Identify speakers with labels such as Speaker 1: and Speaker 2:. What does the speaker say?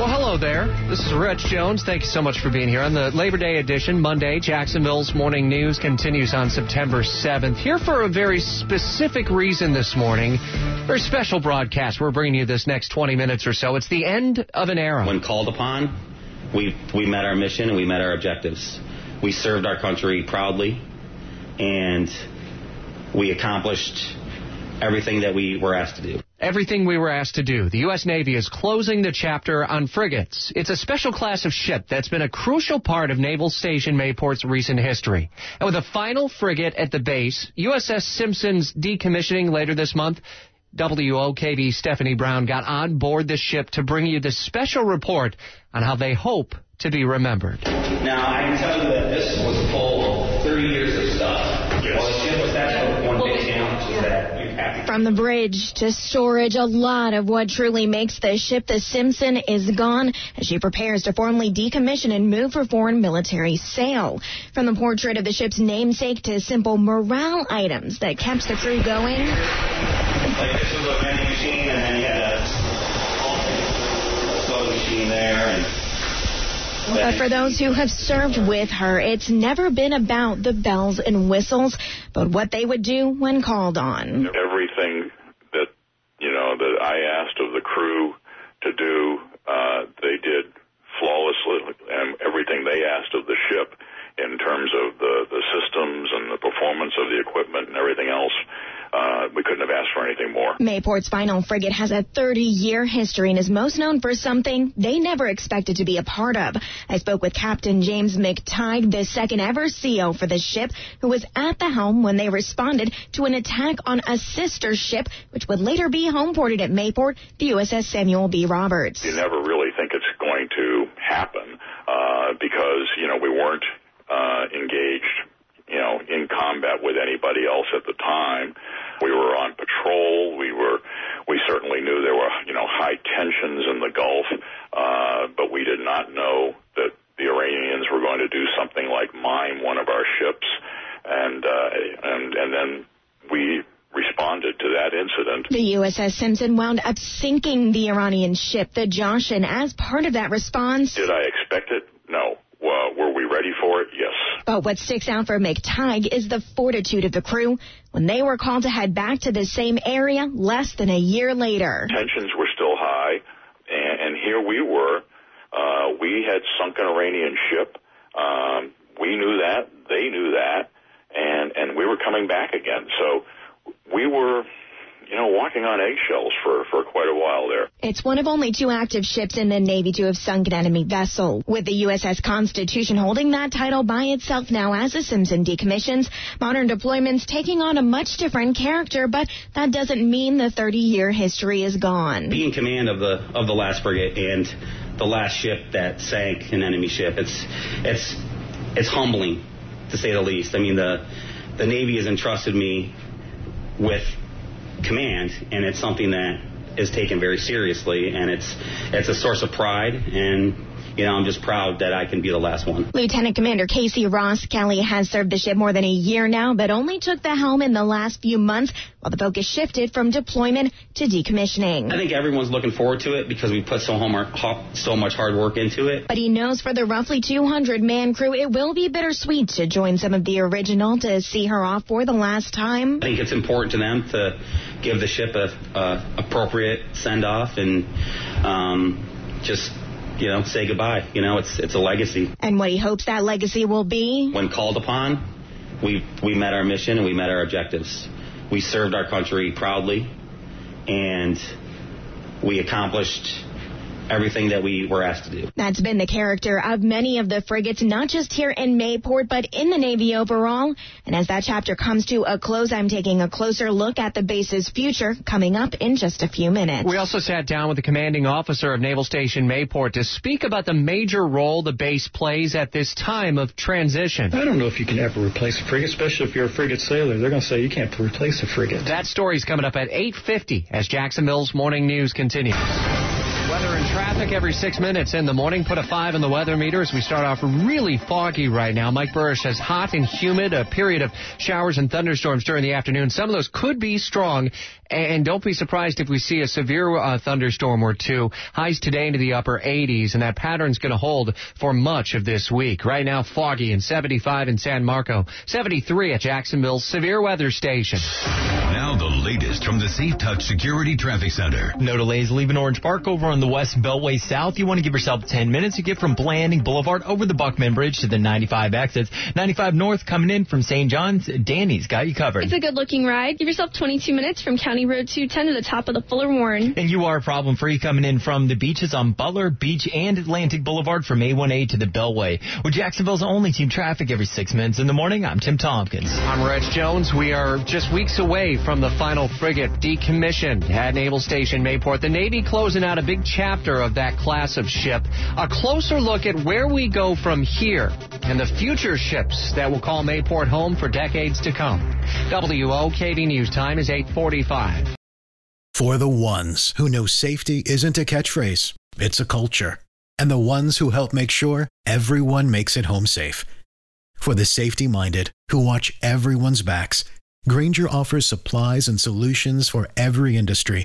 Speaker 1: Well, hello there. This is Rich Jones. Thank you so much for being here on the Labor Day edition. Monday, Jacksonville's morning news continues on September 7th. Here for a very specific reason this morning. Very special broadcast. We're bringing you this next 20 minutes or so. It's the end of an era.
Speaker 2: When called upon, we, we met our mission and we met our objectives. We served our country proudly and we accomplished everything that we were asked to do.
Speaker 1: Everything we were asked to do. The U.S. Navy is closing the chapter on frigates. It's a special class of ship that's been a crucial part of Naval Station Mayport's recent history. And with a final frigate at the base, USS Simpson's decommissioning later this month, WOKV Stephanie Brown got on board the ship to bring you this special report on how they hope to be remembered.
Speaker 2: Now, I can tell you that this was full of 30 years of stuff. Yes. Well, the ship was that's one big challenge is that
Speaker 3: from the bridge to storage, a lot of what truly makes the ship the Simpson is gone as she prepares to formally decommission and move for foreign military sale. From the portrait of the ship's namesake to simple morale items that kept the crew going.
Speaker 2: Like this was a vending machine, and then you had a, a soda machine there, and
Speaker 3: but for those who have served with her, it's never been about the bells and whistles, but what they would do when called on.
Speaker 4: Everything that, you know, that I asked of the crew to do, uh, they did flawlessly, and everything they asked of the ship in terms of the, the systems and the performance of the equipment and everything else uh, we couldn't have asked for anything more.
Speaker 3: Mayport's final frigate has a 30-year history and is most known for something they never expected to be a part of. I spoke with Captain James McTighe, the second ever CO for the ship, who was at the helm when they responded to an attack on a sister ship, which would later be homeported at Mayport, the USS Samuel B. Roberts.
Speaker 4: You never really think it's going to happen uh, because, you know, we weren't uh, engaged you know, in combat with anybody else at the time. We were on patrol. We were, we certainly knew there were, you know, high tensions in the Gulf, uh, but we did not know that the Iranians were going to do something like mine one of our ships, and uh, and and then we responded to that incident.
Speaker 3: The USS Simpson wound up sinking the Iranian ship, the Joshan, as part of that response.
Speaker 4: Did I expect it? No. Were we ready for it? Yes.
Speaker 3: But what sticks out for McTighe is the fortitude of the crew when they were called to head back to the same area less than a year later.
Speaker 4: Tensions were still high, and, and here we were. Uh, we had sunk an Iranian ship. Um, we knew that. They knew that. And, and we were coming back again. So we were walking on eggshells for, for quite a while there.
Speaker 3: It's one of only two active ships in the Navy to have sunk an enemy vessel, with the USS Constitution holding that title by itself now as the Simpson decommissions. Modern deployments taking on a much different character, but that doesn't mean the 30-year history is gone.
Speaker 2: Being command of the of the last frigate and the last ship that sank an enemy ship, it's it's it's humbling to say the least. I mean the the Navy has entrusted me with command, and it's something that is taken very seriously, and it's it's a source of pride and you know, I'm just proud that I can be the last one.
Speaker 3: Lieutenant Commander Casey Ross Kelly has served the ship more than a year now, but only took the helm in the last few months while the focus shifted from deployment to decommissioning.
Speaker 2: I think everyone's looking forward to it because we put so, so much hard work into it.
Speaker 3: But he knows for the roughly 200 man crew, it will be bittersweet to join some of the original to see her off for the last time.
Speaker 2: I think it's important to them to give the ship a, a appropriate send off and um, just you know, say goodbye. You know, it's it's a legacy.
Speaker 3: And what he hopes that legacy will be?
Speaker 2: When called upon, we we met our mission and we met our objectives. We served our country proudly, and we accomplished everything that we were asked to do.
Speaker 3: That's been the character of many of the frigates, not just here in Mayport, but in the Navy overall. And as that chapter comes to a close, I'm taking a closer look at the base's future coming up in just a few minutes.
Speaker 1: We also sat down with the commanding officer of Naval Station Mayport to speak about the major role the base plays at this time of transition.
Speaker 5: I don't know if you can ever replace a frigate, especially if you're a frigate sailor. They're going to say you can't replace a frigate.
Speaker 1: That story's coming up at 8.50 as Jacksonville's Morning News continues. Weather and traffic every six minutes in the morning. Put a five in the weather meter as we start off really foggy right now. Mike Buresh says hot and humid, a period of showers and thunderstorms during the afternoon. Some of those could be strong, and don't be surprised if we see a severe uh, thunderstorm or two. Highs today into the upper 80s, and that pattern's going to hold for much of this week. Right now, foggy and 75 in San Marco, 73 at Jacksonville's severe weather station.
Speaker 6: Now the latest from the Safe Touch Security Traffic Center.
Speaker 7: No delays leaving Orange Park over on the West Beltway South. You want to give yourself 10 minutes. to get from Blanding Boulevard over the Buckman Bridge to the 95 exits. 95 North coming in from St. John's. Danny's got you covered.
Speaker 8: It's a good looking ride. Give yourself 22 minutes from County Road 210 to the top of the Fuller Warren.
Speaker 7: And you are problem free coming in from the beaches on Butler Beach and Atlantic Boulevard from A1A to the Beltway. With Jacksonville's only team traffic every six minutes in the morning, I'm Tim Tompkins.
Speaker 1: I'm Rich Jones. We are just weeks away from the final frigate decommissioned at Naval Station Mayport. The Navy closing out a big chapter of that class of ship. A closer look at where we go from here and the future ships that will call Mayport home for decades to come. WOKV News time is 845.
Speaker 9: For the ones who know safety isn't a catchphrase, it's a culture. And the ones who help make sure everyone makes it home safe. For the safety minded who watch everyone's backs, Grainger offers supplies and solutions for every industry,